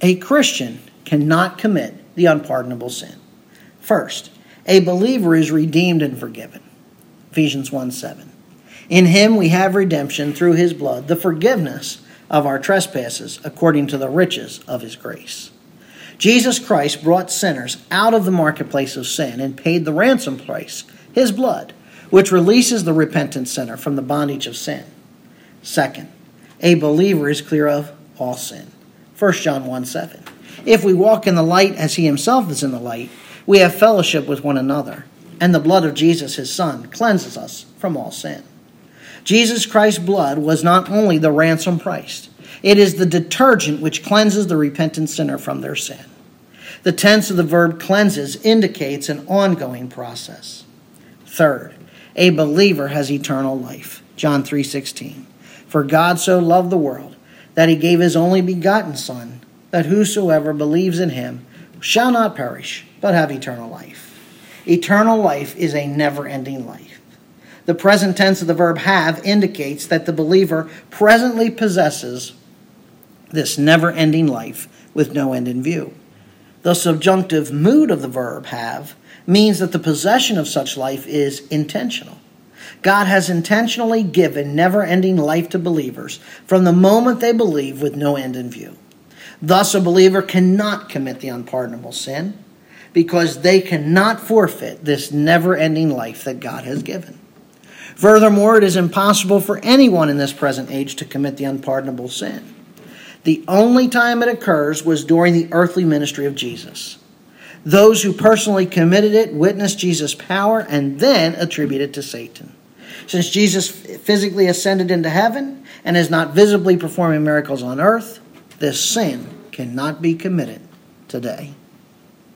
A Christian cannot commit the unpardonable sin. First, a believer is redeemed and forgiven. Ephesians 1 7. In him we have redemption through his blood, the forgiveness of our trespasses, according to the riches of his grace. Jesus Christ brought sinners out of the marketplace of sin and paid the ransom price, his blood, which releases the repentant sinner from the bondage of sin. Second, a believer is clear of all sin. 1 John 1 7. If we walk in the light as he himself is in the light, we have fellowship with one another, and the blood of Jesus, his Son, cleanses us from all sin. Jesus Christ's blood was not only the ransom price, it is the detergent which cleanses the repentant sinner from their sin. The tense of the verb cleanses indicates an ongoing process. Third, a believer has eternal life. John 3:16. For God so loved the world that he gave his only begotten son that whosoever believes in him shall not perish but have eternal life. Eternal life is a never-ending life. The present tense of the verb have indicates that the believer presently possesses this never ending life with no end in view. The subjunctive mood of the verb have means that the possession of such life is intentional. God has intentionally given never ending life to believers from the moment they believe with no end in view. Thus, a believer cannot commit the unpardonable sin because they cannot forfeit this never ending life that God has given. Furthermore, it is impossible for anyone in this present age to commit the unpardonable sin. The only time it occurs was during the earthly ministry of Jesus. Those who personally committed it witnessed Jesus' power and then attributed it to Satan. Since Jesus physically ascended into heaven and is not visibly performing miracles on earth, this sin cannot be committed today.